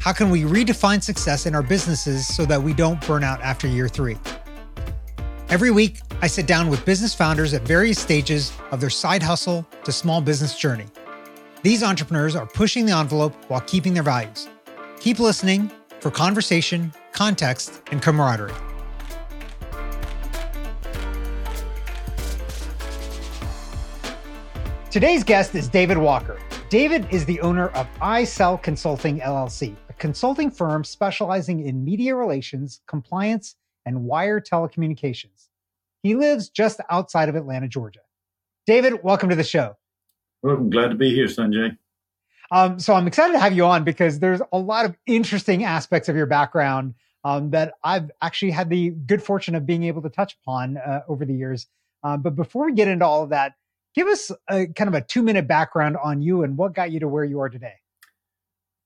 How can we redefine success in our businesses so that we don't burn out after year three? Every week, I sit down with business founders at various stages of their side hustle to small business journey. These entrepreneurs are pushing the envelope while keeping their values. Keep listening for conversation, context, and camaraderie. Today's guest is David Walker. David is the owner of iCell Consulting LLC, consulting firm specializing in media relations, compliance, and wire telecommunications. He lives just outside of Atlanta, Georgia. David, welcome to the show. Well, I'm glad to be here, Sanjay. Um, so I'm excited to have you on because there's a lot of interesting aspects of your background um, that I've actually had the good fortune of being able to touch upon uh, over the years. Um, but before we get into all of that, give us a kind of a two minute background on you and what got you to where you are today.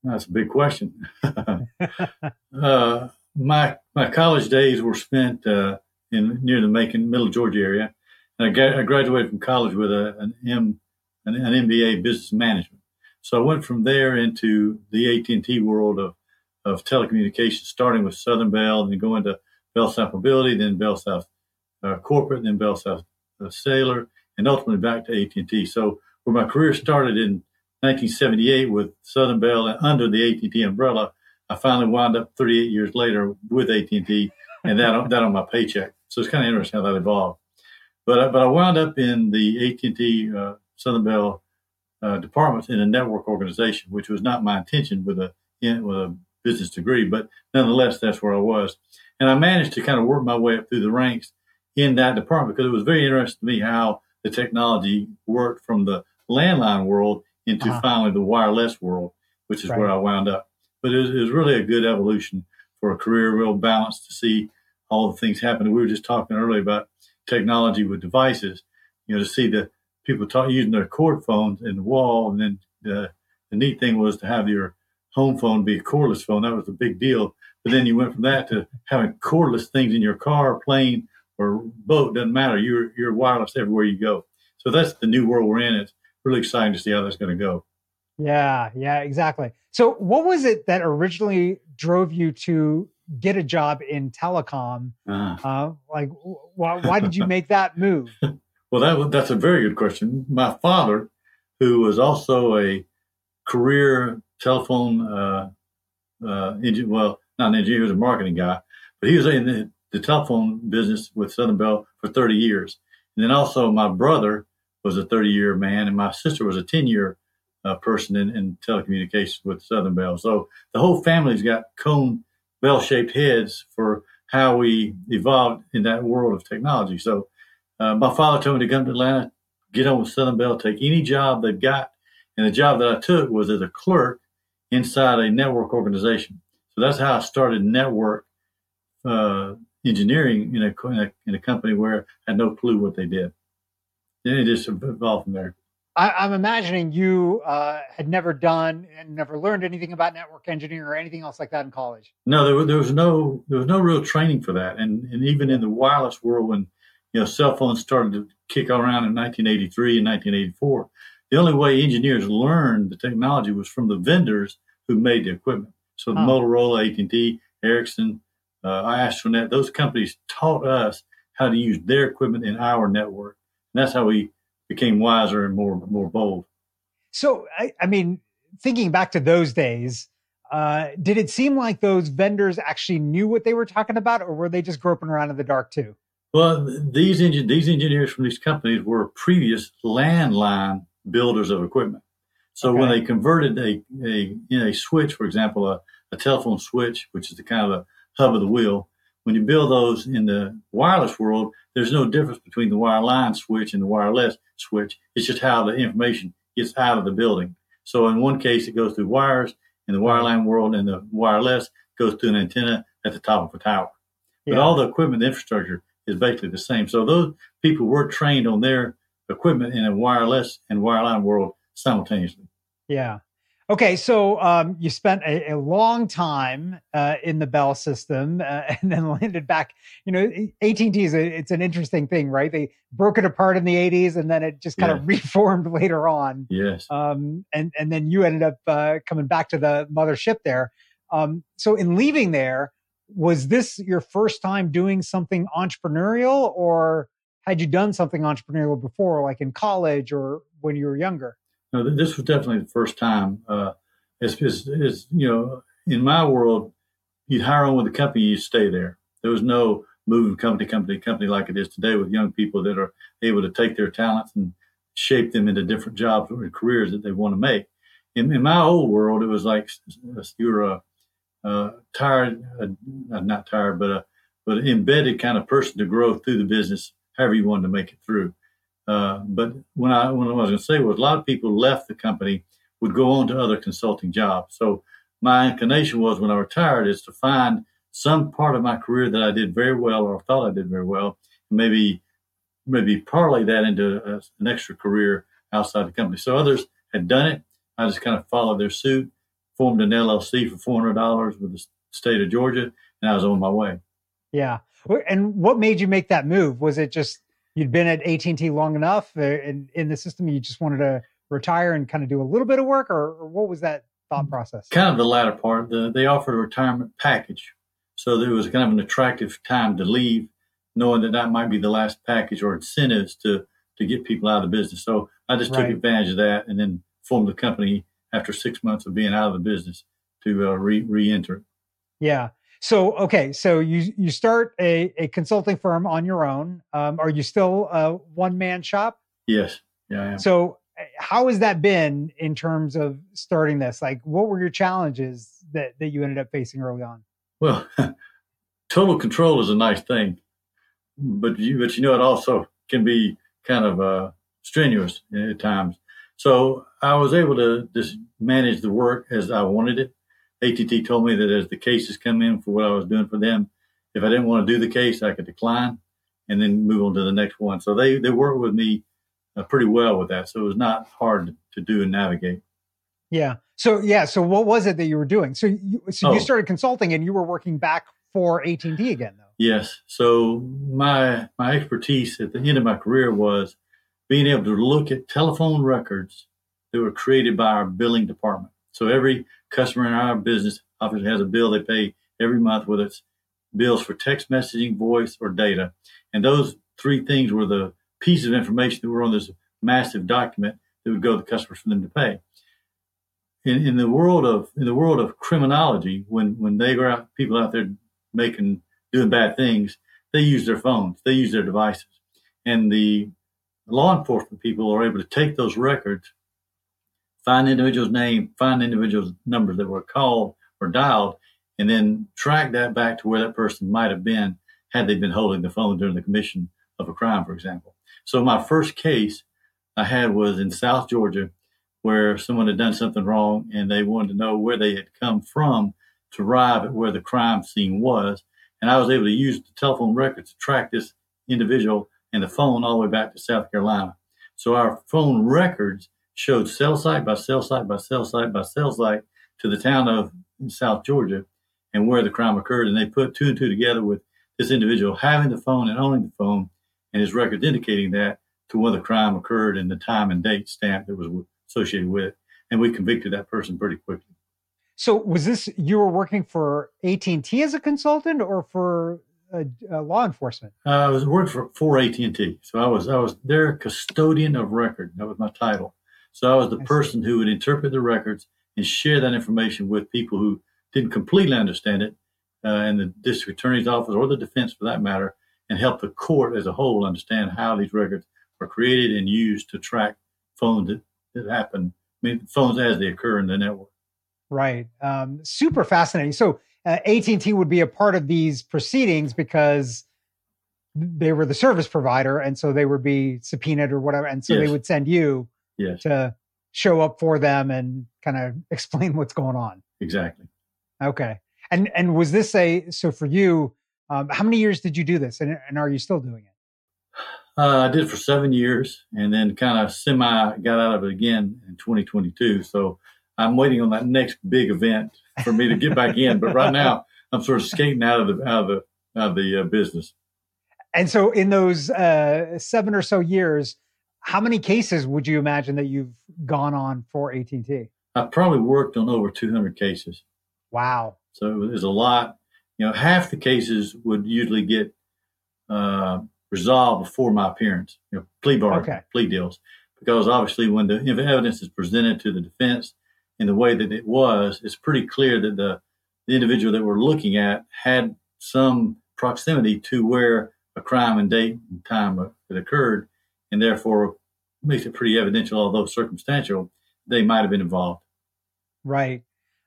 That's a big question. uh, my my college days were spent uh, in near the Macon, Middle Georgia area, and I, got, I graduated from college with a, an M an, an MBA Business Management. So I went from there into the AT and T world of of telecommunications, starting with Southern Bell, then going to Bell South Mobility, then Bell South uh, Corporate, then Bell South uh, Sailor, and ultimately back to AT and T. So where my career started in 1978 with Southern Bell and under the AT&T umbrella, I finally wound up 38 years later with AT&T and that, that on my paycheck. So it's kind of interesting how that evolved. But, but I wound up in the AT&T uh, Southern Bell uh, department in a network organization, which was not my intention with a, with a business degree, but nonetheless, that's where I was. And I managed to kind of work my way up through the ranks in that department because it was very interesting to me how the technology worked from the landline world into uh-huh. finally the wireless world, which is right. where I wound up. But it was, it was, really a good evolution for a career, real balance to see all the things happen. We were just talking earlier about technology with devices, you know, to see the people talk, using their cord phones in the wall. And then the, the neat thing was to have your home phone be a cordless phone. That was a big deal. But then you went from that to having cordless things in your car, plane, or boat. Doesn't matter. You're you're wireless everywhere you go. So that's the new world we're in. It's really exciting to see how that's going to go. Yeah, yeah, exactly. So, what was it that originally drove you to get a job in telecom? Uh, uh, like, why, why did you make that move? well, that that's a very good question. My father, who was also a career telephone uh, uh, engine, well, not an engineer, he was a marketing guy, but he was in the, the telephone business with Southern Bell for 30 years. And then also my brother was a 30 year man, and my sister was a 10 year uh, person in, in, telecommunications with Southern Bell. So the whole family's got cone bell shaped heads for how we evolved in that world of technology. So uh, my father told me to come to Atlanta, get on with Southern Bell, take any job they've got. And the job that I took was as a clerk inside a network organization. So that's how I started network uh, engineering in a, in a, in a company where I had no clue what they did then it just evolved from there. I, am I'm imagining you uh, had never done and never learned anything about network engineering or anything else like that in college. No, there, there was no there was no real training for that, and and even in the wireless world, when you know cell phones started to kick around in 1983 and 1984, the only way engineers learned the technology was from the vendors who made the equipment. So the Motorola, AT&T, Ericsson, uh, Astronet, those companies taught us how to use their equipment in our network. And that's how we became wiser and more more bold. So, I, I mean, thinking back to those days, uh, did it seem like those vendors actually knew what they were talking about, or were they just groping around in the dark too? Well, these engin- these engineers from these companies were previous landline builders of equipment. So okay. when they converted a, a you know, a switch, for example, a, a telephone switch, which is the kind of a hub of the wheel, when you build those in the wireless world, there's no difference between the wireline switch and the wireless switch. It's just how the information gets out of the building. So in one case, it goes through wires. In the wireline world and the wireless goes through an antenna at the top of a tower. But Yeah. all the equipment, the infrastructure is basically the same. So those people were trained on their equipment in a wireless and wireline world simultaneously. Yeah. Okay, so um, you spent a, a long time uh, in the Bell system, uh, and then landed back. You know, AT and T is a, it's an interesting thing, right? They broke it apart in the '80s, and then it just kind of reformed later on. Yes. Um, and and then you ended up uh, coming back to the mothership there. Um, so in leaving there, was this your first time doing something entrepreneurial, or had you done something entrepreneurial before, like in college or when you were younger? No, th- this was definitely the first time. Uh, it's, it's, it's, you know, in my world, you'd hire on with a company, you stay there. There was no moving company, company, company like it is today with young people that are able to take their talents and shape them into different jobs or careers that they want to make. In, in my old world, it was like you're a, a tired, uh, not tired, but a, but an embedded kind of person to grow through the business, however you wanted to make it through. Uh, but when I when I was going to say was a lot of people left the company would go on to other consulting jobs. So my inclination was when I retired is to find some part of my career that I did very well or thought I did very well, and maybe maybe parlay that into a, an extra career outside the company. So others had done it. I just kind of followed their suit, formed an LLC for four hundred dollars with the state of Georgia, and I was on my way. Yeah. And what made you make that move? Was it just you'd been at AT&T long enough uh, in, in the system you just wanted to retire and kind of do a little bit of work or, or what was that thought process? Kind of the latter part. The, they offered a retirement package. So there was kind of an attractive time to leave, knowing that that might be the last package or incentives to, to get people out of the business. So I just took Right. advantage of that and then formed the company after six months of being out of the business to uh, re, re-enter. Yeah. So okay, so you you start a, a consulting firm on your own. Um, are you still a one man shop? Yes. Yeah. So uh, how has that been in terms of starting this? Like, what were your challenges that that you ended up facing early on? Well, total control is a nice thing, but you but you know it also can be kind of uh, strenuous at times. So I was able to just manage the work as I wanted it. ATT told me that as the cases come in for what I was doing for them, if I didn't want to do the case, I could decline and then move on to the next one. So they they worked with me uh, pretty well with that. So it was not hard to do and navigate. Yeah. So yeah. So what was it that you were doing? So you, so you Oh. started consulting and you were working back for AT and T again, though. Yes. So my my expertise at the end of my career was being able to look at telephone records that were created by our billing department. So every customer in our business obviously has a bill they pay every month, whether it's bills for text messaging, voice, or data. And those three things were the pieces of information that were on this massive document that would go to the customers for them to pay. In, in the world of in the world of criminology, when when they go out, people out there making doing bad things, they use their phones, they use their devices, and the law enforcement people are able to take those records, find the individual's name, find the individual's numbers that were called or dialed, and then track that back to where that person might have been had they been holding the phone during the commission of a crime, for example. So my first case I had was in South Georgia, where someone had done something wrong and they wanted to know where they had come from to arrive at where the crime scene was. And I was able to use the telephone records to track this individual and the phone all the way back to South Carolina. So our phone records showed cell site by cell site by cell site by cell site to the town of South Georgia and where the crime occurred. And they put two and two together with this individual having the phone and owning the phone and his records indicating that to where the crime occurred and the time and date stamp that was associated with it. And we convicted that person pretty quickly. So was this you were working for AT and T as a consultant or for uh, uh, law enforcement? Uh, I was working for, for AT&T. So I was, I was their custodian of record. That was my title. So I was the I see. person who would interpret the records and share that information with people who didn't completely understand it, uh, and the district attorney's office or the defense for that matter, and help the court as a whole understand how these records are created and used to track phones that, that happen, I mean, phones as they occur in the network. Right. Um, super fascinating. So uh, AT and T would be a part of these proceedings because they were the service provider, and so they would be subpoenaed or whatever, and so they would send you Yes. to show up for them and kind of explain what's going on. exactly. Okay. And and was this a so for you? Um, how many years did you do this, and, and are you still doing it? Uh, I did it for seven years, and then kind of semi got out of it again in 2022. So I'm waiting on that next big event for me to get back in. But right now, I'm sort of skating out of the out of the out of the uh, business. And so, in those uh, seven or so years, how many cases would you imagine that you've gone on for AT&T? I probably worked on over 200 cases. Wow. So there's a lot. You know, half the cases would usually get uh, resolved before my appearance. You know, plea bar, Okay. plea deals, because obviously when the evidence is presented to the defense in the way that it was, it's pretty clear that the, the individual that we're looking at had some proximity to where a crime and date and time had occurred, and therefore makes it pretty evidential, although circumstantial, they might have been involved. Right.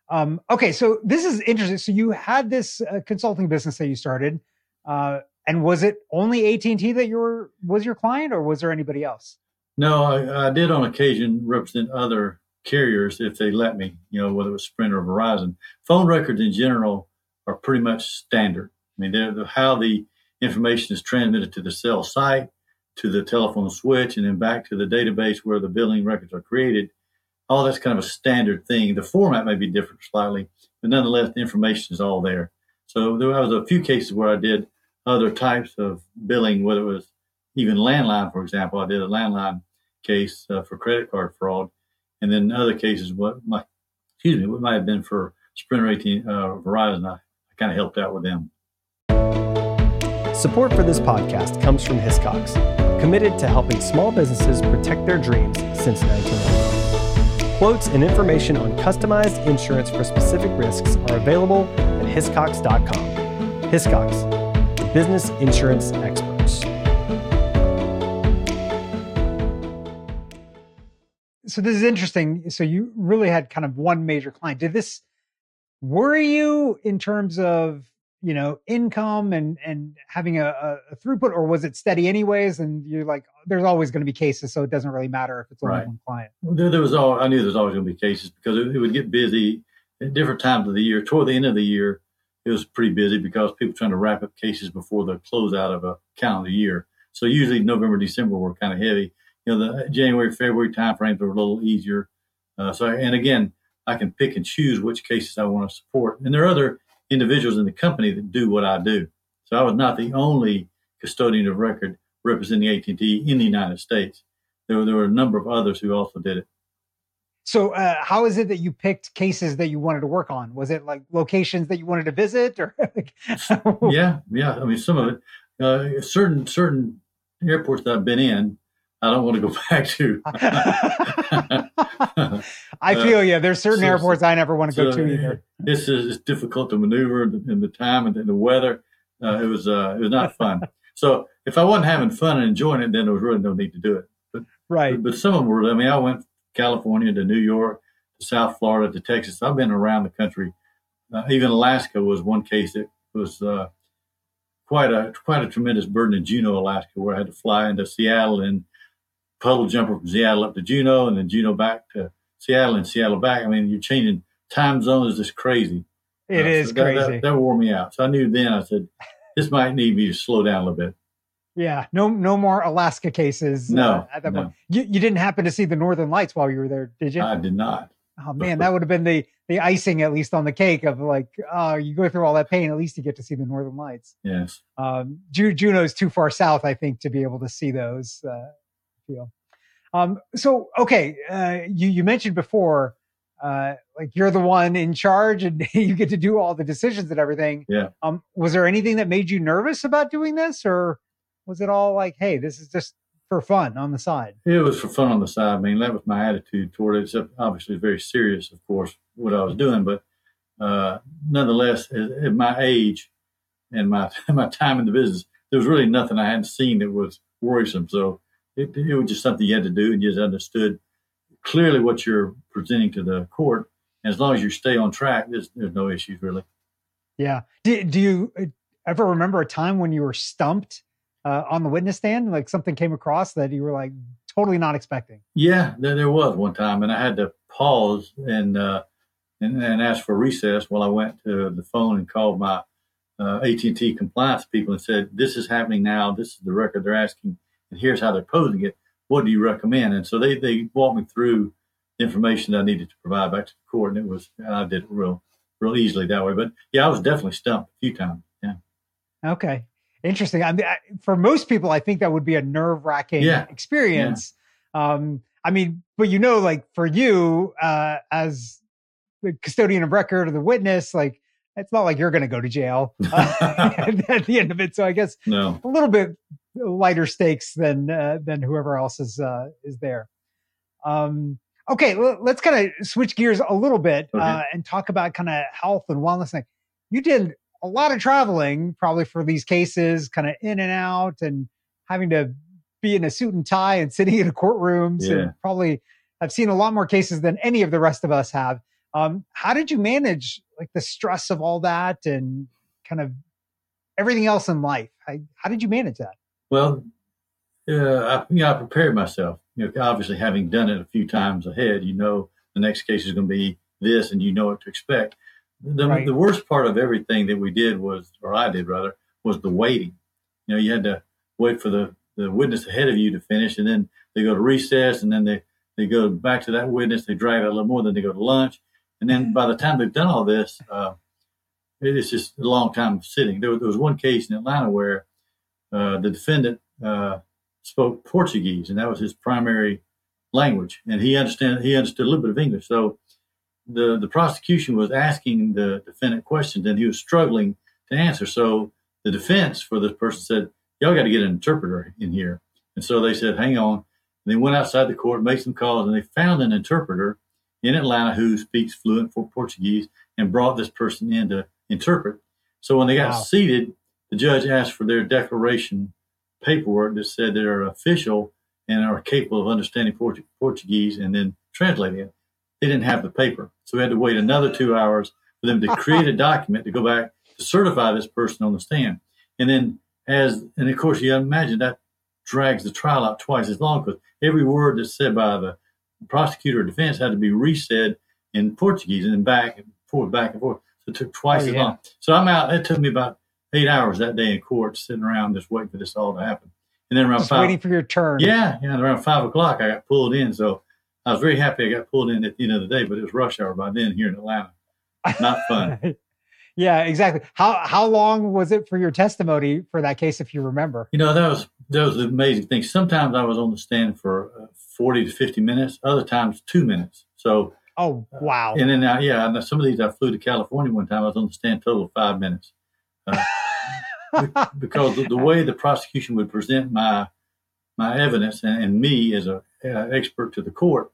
Um, okay, so this is interesting. So you had this uh, consulting business that you started, uh, and was it only AT and T that you were was your client, or was there anybody else? No, I, I did on occasion represent other carriers if they let me, you know, whether it was Sprint or Verizon. Phone records in general are pretty much standard. I mean, they're the, how the information is transmitted to the cell site, to the telephone switch, and then back to the database where the billing records are created. All that's kind of a standard thing. The format may be different slightly, but nonetheless, the information is all there. So there was a few cases where I did other types of billing, whether it was even landline, for example. I did a landline case uh, for credit card fraud, and then other cases, what my excuse me, what might have been for Sprint or uh, Verizon, I, I kind of helped out with them. Support for this podcast comes from Hiscox, committed to helping small businesses protect their dreams since 1991. Quotes and information on customized insurance for specific risks are available at hiscox.com. Hiscox, the business insurance experts. So this is interesting. So you really had kind of one major client. Did this worry you in terms of you know income and and having a, a, throughput, or was it steady anyways? And you're like, there's always going to be cases, so it doesn't really matter if it's only Right. one client. There, there was all I knew there was always going to be cases because it, it would get busy at different times of the year. Toward the end of the year, it was pretty busy because people trying to wrap up cases before the closeout of a calendar year. So usually November, December were kind of heavy. You know, the January, February timeframes were a little easier. Uh, so, and again, I can pick and choose which cases I want to support. And there are other individuals in the company that do what I do. So I was not the only custodian of record representing AT&T in the United States. There were, there were a number of others who also did it. So uh, how is it that you picked cases that you wanted to work on? Was it like locations that you wanted to visit, or like, yeah, yeah. I mean, some of it. Uh, certain certain airports that I've been in, I don't want to go back to. I feel you. There's certain so- airports I never want to go to either. This is it's difficult to maneuver in the, time and the, the weather. Uh, it was uh, it was not fun. so if I wasn't having fun and enjoying it, then there was really no need to do it. But Right. but some of them were. I mean, I went from California to New York, to South Florida, to Texas. I've been around the country. Uh, even Alaska was one case that was uh, quite a quite a tremendous burden in Juneau, Alaska, where I had to fly into Seattle and puddle jumper from Seattle up to Juneau, and then Juneau back to Seattle and Seattle back. I mean, you're changing time zones just crazy. It Uh, is so that- crazy. That, that wore me out. So I knew then. I said, this might need me to slow down a little bit. yeah. No, no more Alaska cases. uh, No, at that no. point. You, you didn't happen to see the Northern Lights while you were there, did you? I did not. oh man, that would have been the the icing at least on the cake of like, oh, you go through all that pain, at least you get to see the Northern Lights. Yes. Um, Ju- Juneau's too far south, I think, to be able to see those. Uh, feel. Um, so okay, uh, you you mentioned before, uh, like you're the one in charge and you get to do all the decisions and everything. Yeah. Um, was there anything that made you nervous about doing this, or was it all like, hey, this is just for fun on the side? It was for fun on the side. I mean, that was my attitude toward it. Except obviously very serious, of course, what I was doing. But uh, nonetheless, at, at my age and my my time in the business, there was really nothing I hadn't seen that was worrisome. So it, it was just something you had to do, and you just understood clearly what you're presenting to the court. And as long as you stay on track, there's there's no issues really. Yeah. Do, do you uh, ever remember a time when you were stumped uh, on the witness stand? Like something came across that you were like totally not expecting. Yeah, there, there was one time, and I had to pause and uh, and, and asked for recess. Well, I went to the phone and called my uh, AT&T compliance people and said, "This is happening now. This is the record they're asking, and here's how they're posing it. What do you recommend?" And so they they walked me through the information that I needed to provide back to the court, and it was and I did it real real easily that way. But yeah, I was definitely stumped a few times. Yeah. Okay. Interesting. I mean, for most people, I think that would be a nerve wracking yeah. experience. Yeah. Um, I mean, but you know, like for you, uh, as the custodian of record or the witness, like it's not like you're going to go to jail uh, at the end of it. So I guess no. a little bit lighter stakes than uh, than whoever else is uh, is there. Um, okay, well, let's kind of switch gears a little bit okay. uh, and talk about kind of health and wellness. You did a lot of traveling, probably for these cases, kind of in and out, and having to be in a suit and tie and sitting in courtrooms, yeah. and probably I've seen a lot more cases than any of the rest of us have. Um, how did you manage like the stress of all that and kind of everything else in life? How, how did you manage that? Well, uh, I, you know, I prepared myself. You know, obviously having done it a few times ahead, you know the next case is going to be this, and you know what to expect. The, right. the worst part of everything that we did was, or I did rather, was the waiting. You know, you had to wait for the, the witness ahead of you to finish, and then they go to recess, and then they, they go back to that witness, they drag out a little more, then they go to lunch, and then by the time they've done all this, uh, it's just a long time of sitting. There, there, was one case in Atlanta where uh, the defendant uh, spoke Portuguese, and that was his primary language, and he understand he understood a little bit of English. So the the prosecution was asking the defendant questions, and he was struggling to answer. So the defense for this person said, "Y'all got to get an interpreter in here." And so they said, "Hang on." And they went outside the court, made some calls, and they found an interpreter in Atlanta who speaks fluent Portuguese and brought this person in to interpret. So when they got wow. seated, the judge asked for their declaration paperwork that said they're official and are capable of understanding Port- Portuguese and then translating it. They didn't have the paper. So we had to wait another two hours for them to create a document to go back to certify this person on the stand. And then as, and of course you imagine that drags the trial out twice as long because every word that's said by the prosecutor or defense had to be resaid in Portuguese and then back and forth, back and forth. So it took twice oh, as long. So I'm out. It took me about eight hours that day in court, sitting around just waiting for this all to happen. And then around just five, waiting for your turn. Yeah, yeah. Around five o'clock, I got pulled in. So I was very happy I got pulled in at the end of the day. But it was rush hour by then here in Atlanta. Not fun. yeah, exactly. How how long was it for your testimony for that case, if you remember? You know, that was that was the amazing thing. Sometimes I was on the stand for uh, 40 to 50 minutes, other times two minutes. So, oh, wow. Uh, and then, uh, yeah, some of these I flew to California one time. I was on the stand total of five minutes. Uh, because the, the, way the prosecution would present my my evidence and, and me as a uh, expert to the court,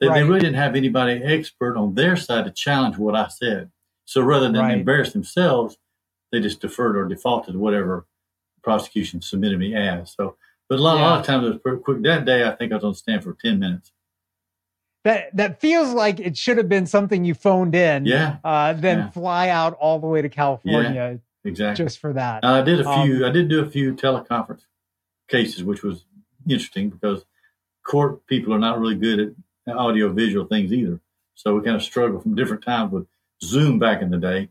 they, right. they, really didn't have anybody expert on their side to challenge what I said. So rather than right. embarrass themselves, they just deferred or defaulted whatever prosecution submitted me as. So but a lot, yeah. a lot of times it was pretty quick. That day, I think I was on stand for 10 minutes. That, that feels like it should have been something you phoned in. Yeah. Uh, then yeah. fly out all the way to California. Exactly. Just for that. I did a few, um, I did do a few teleconference cases, which was interesting because court people are not really good at audio visual things either. So we kind of struggle from different times with Zoom back in the day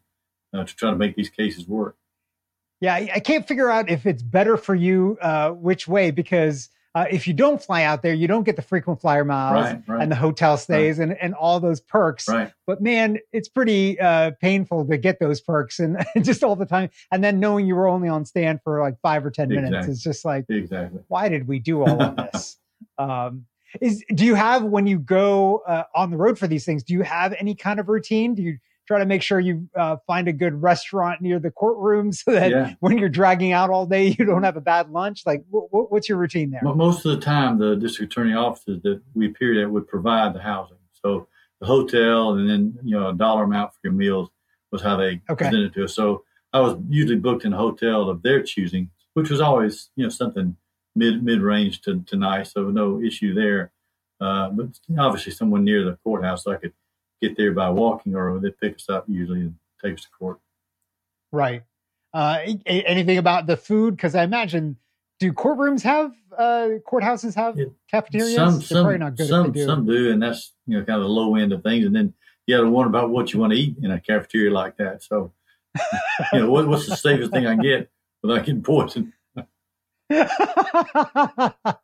uh, to try to make these cases work. Yeah, I can't figure out if it's better for you uh, which way because uh, if you don't fly out there, you don't get the frequent flyer miles right, right, and the hotel stays right. and, and all those perks. But man, it's pretty uh, painful to get those perks and just all the time. And then knowing you were only on stand for like five or 10 exactly. minutes is just like, exactly. why did we do all of this? um, is do you have when you go uh, on the road for these things? Do you have any kind of routine? Do you try to make sure you uh, find a good restaurant near the courtroom so that yeah. when you're dragging out all day, you don't have a bad lunch. Like, w- w- what's your routine there? Most of the time, the district attorney offices that we appeared at would provide the housing. So the hotel and then, you know, a dollar amount for your meals was how they okay. presented to us. So I was usually booked in a hotel of their choosing, which was always, you know, something mid mid range to, to nice. So no issue there. Uh, but obviously someone near the courthouse so I could get there by walking, or they pick us up usually and take us to court. Right. Uh, anything about the food? Because I imagine, do courtrooms have uh, courthouses have cafeterias? Some, some, some, do. some do, and that's you know kind of the low end of things. And then you got to wonder about what you want to eat in a cafeteria like that. So, you know, what, what's the safest thing I get without getting poisoned?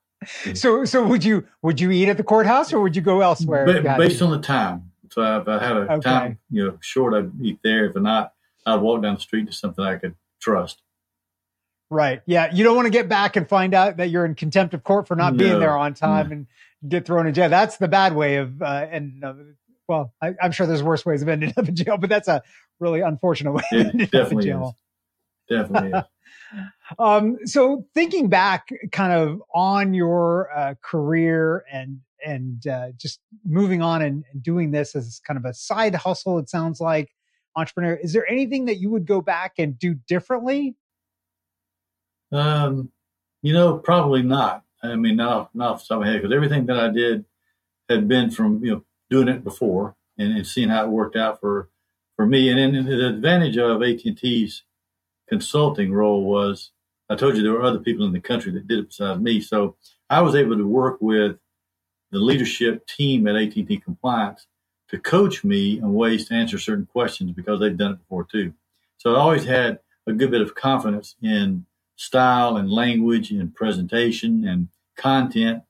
so, so would you would you eat at the courthouse or would you go elsewhere? Ba- based on the time. So if I had a okay. time, you know, short, I'd eat there. If not, I'd walk down the street to something I could trust. Right. Yeah. You don't want to get back and find out that you're in contempt of court for not no. being there on time no. and get thrown in jail. That's the bad way of, uh, and uh, well, I, am sure there's worse ways of ending up in jail, but that's a really unfortunate way. It definitely is. Definitely is. um, so thinking back kind of on your uh, career and and uh, just moving on and, doing this as kind of a side hustle, it sounds like entrepreneur. Is there anything that you would go back and do differently? Um, you know, probably not. I mean, not not off the top of my head because everything that I did had been from you know doing it before and, and seeing how it worked out for for me. And then the advantage of AT and T's consulting role was I told you there were other people in the country that did it besides me. So I was able to work with the leadership team at AT&T Compliance to coach me on ways to answer certain questions because they've done it before too. So I always had a good bit of confidence in style and language and presentation and content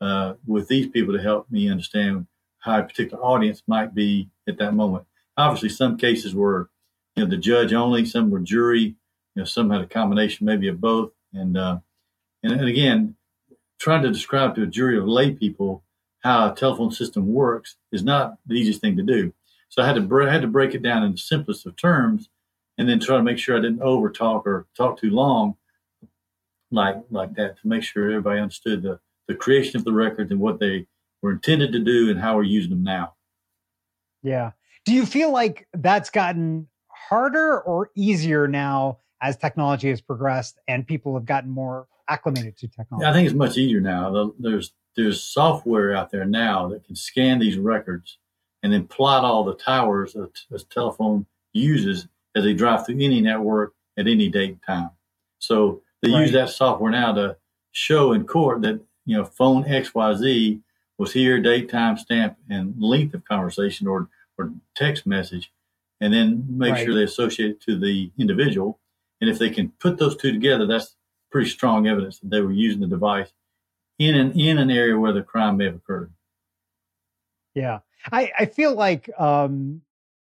uh, with these people to help me understand how a particular audience might be at that moment. Obviously, some cases were, you know, the judge only, some were jury, you know, some had a combination maybe of both. And, uh, and, and again, trying to describe to a jury of lay people how a telephone system works is not the easiest thing to do. So I had to, I had to break it down in the simplest of terms and then try to make sure I didn't over talk or talk too long like, like that to make sure everybody understood the, the creation of the records and what they were intended to do and how we're using them now. Yeah. Do you feel like that's gotten harder or easier now as technology has progressed and people have gotten more acclimated to technology? Yeah, I think it's much easier now. There's there's software out there now that can scan these records and then plot all the towers that a telephone uses as they drive through any network at any date and time. So they right. use that software now to show in court that you know phone XYZ was here, date, time, stamp, and length of conversation or, or text message, and then make right. sure they associate it to the individual. And if they can put those two together, that's pretty strong evidence that they were using the device in an in an area where the crime may have occurred. Yeah, I, I feel like um,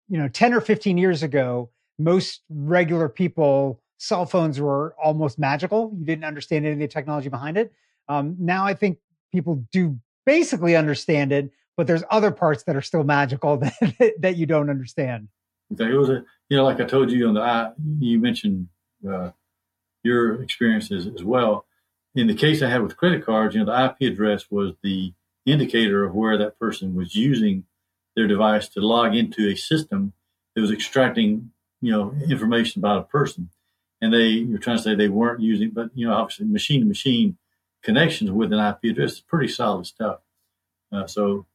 you know, ten or fifteen years ago, most regular people cell phones were almost magical. You didn't understand any of the technology behind it. Um, now I think people do basically understand it, but there's other parts that are still magical that, that you don't understand. It was a, you know, like I told you on the, you mentioned uh, your experiences as well. In the case I had with credit cards, you know, the IP address was the indicator of where that person was using their device to log into a system that was extracting, you know, information about a person. And they, you're trying to say they weren't using, but, you know, obviously machine to machine connections with an IP address is pretty solid stuff. Uh, so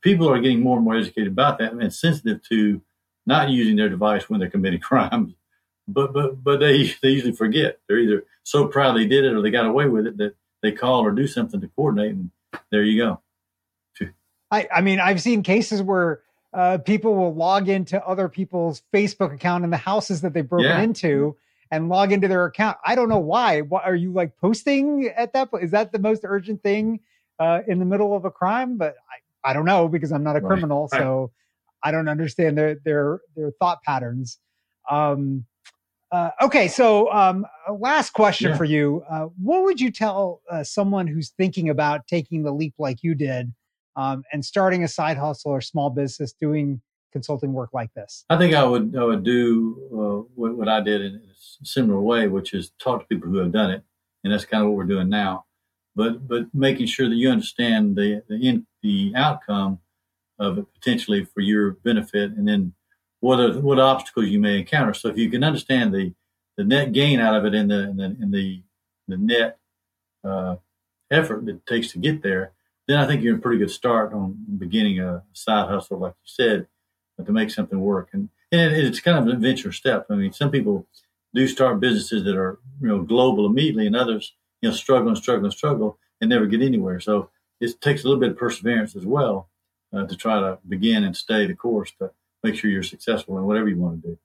people are getting more and more educated about that and sensitive to not using their device when they're committing crimes. But but but they they usually forget. They're either so proud they did it or they got away with it that they call or do something to coordinate, and there you go. I I mean I've seen cases where uh, people will log into other people's Facebook account in the houses that they've broken yeah. into and log into their account. I don't know why. What are you like posting at that point? Is that the most urgent thing uh, in the middle of a crime? But I, I don't know because I'm not a criminal, right. so I don't understand their their their thought patterns. Um, uh, okay, so um, last question yeah. for you: uh, What would you tell uh, someone who's thinking about taking the leap like you did um, and starting a side hustle or small business, doing consulting work like this? I think I would I would do uh, what, what, I did in a similar way, which is talk to people who have done it, and that's kind of what we're doing now. But but making sure that you understand the the in, the outcome of it potentially for your benefit, and then what are what obstacles you may encounter. So if you can understand the the net gain out of it and the in the in the, the net uh, effort that it takes to get there, then I think you're in a pretty good start on beginning a side hustle, like you said, to make something work. And, and it's kind of an adventure step. I mean, some people do start businesses that are, you know, global immediately and others, you know, struggle and struggle and struggle and never get anywhere. So it takes a little bit of perseverance as well. uh, to try to begin and stay the course to make sure you're successful in whatever you want to do.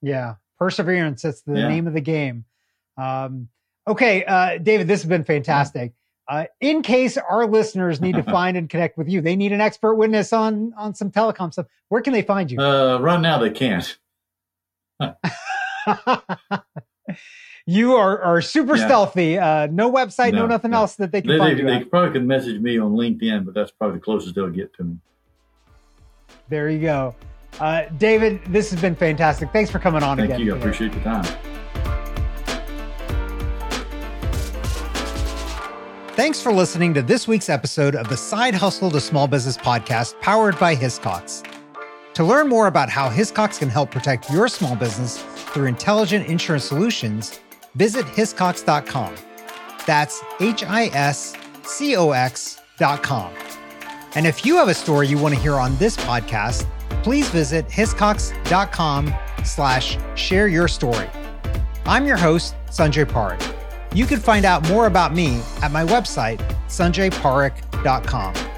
Yeah, perseverance. That's the yeah. name of the game. Um, okay, uh, David, this has been fantastic. Uh, in case our listeners need to find and connect with you, they need an expert witness on on some telecom stuff. Where can they find you? Uh, right now, they can't. you are, are super yeah. stealthy. Uh, no website, no, no nothing no. else that they can they, find they, you. They at. probably can message me on LinkedIn, but that's probably the closest they'll get to me. There you go. Uh, David, this has been fantastic. Thanks for coming on Thank again. Thank you. I appreciate the time. Thanks for listening to this week's episode of the Side Hustle to Small Business podcast powered by Hiscox. To learn more about how Hiscox can help protect your small business through intelligent insurance solutions, visit hiscox.com. That's H I S C O X.com. And if you have a story you want to hear on this podcast, please visit hiscox.com slash share your story. I'm your host, Sanjay Parekh. You can find out more about me at my website, sanjayparekh.com.